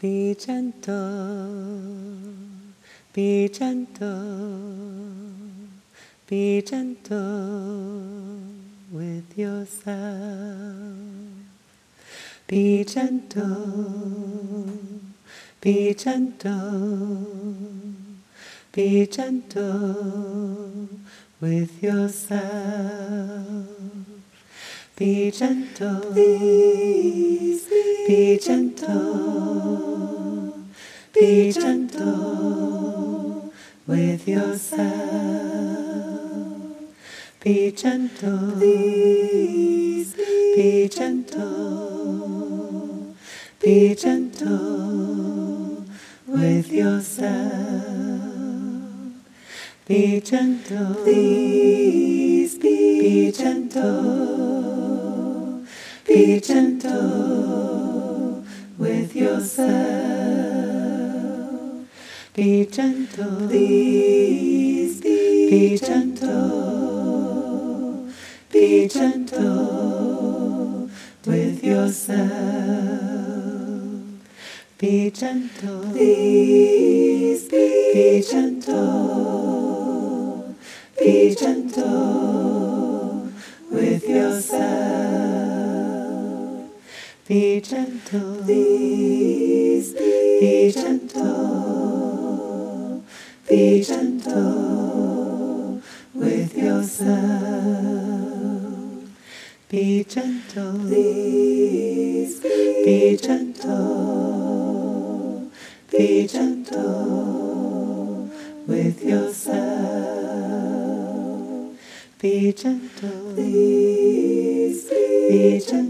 Be gentle, be gentle, be gentle with yourself. Be gentle, be gentle, be gentle with yourself. Be gentle, please, be gentle, be gentle with yourself. Be gentle, please, be gentle, be gentle with yourself. Be gentle, please, be gentle, be gentle with yourself. Be gentle, please, be be gentle, be gentle with yourself. Be gentle, please, be, be gentle, be gentle with yourself. Be gentle, please, be gentle, be gentle with yourself. Be gentle, please, be gentle, be gentle with yourself. Be gentle, please, be gentle, be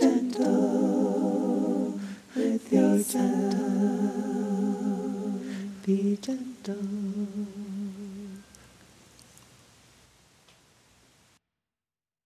gentle with yourself. Be gentle.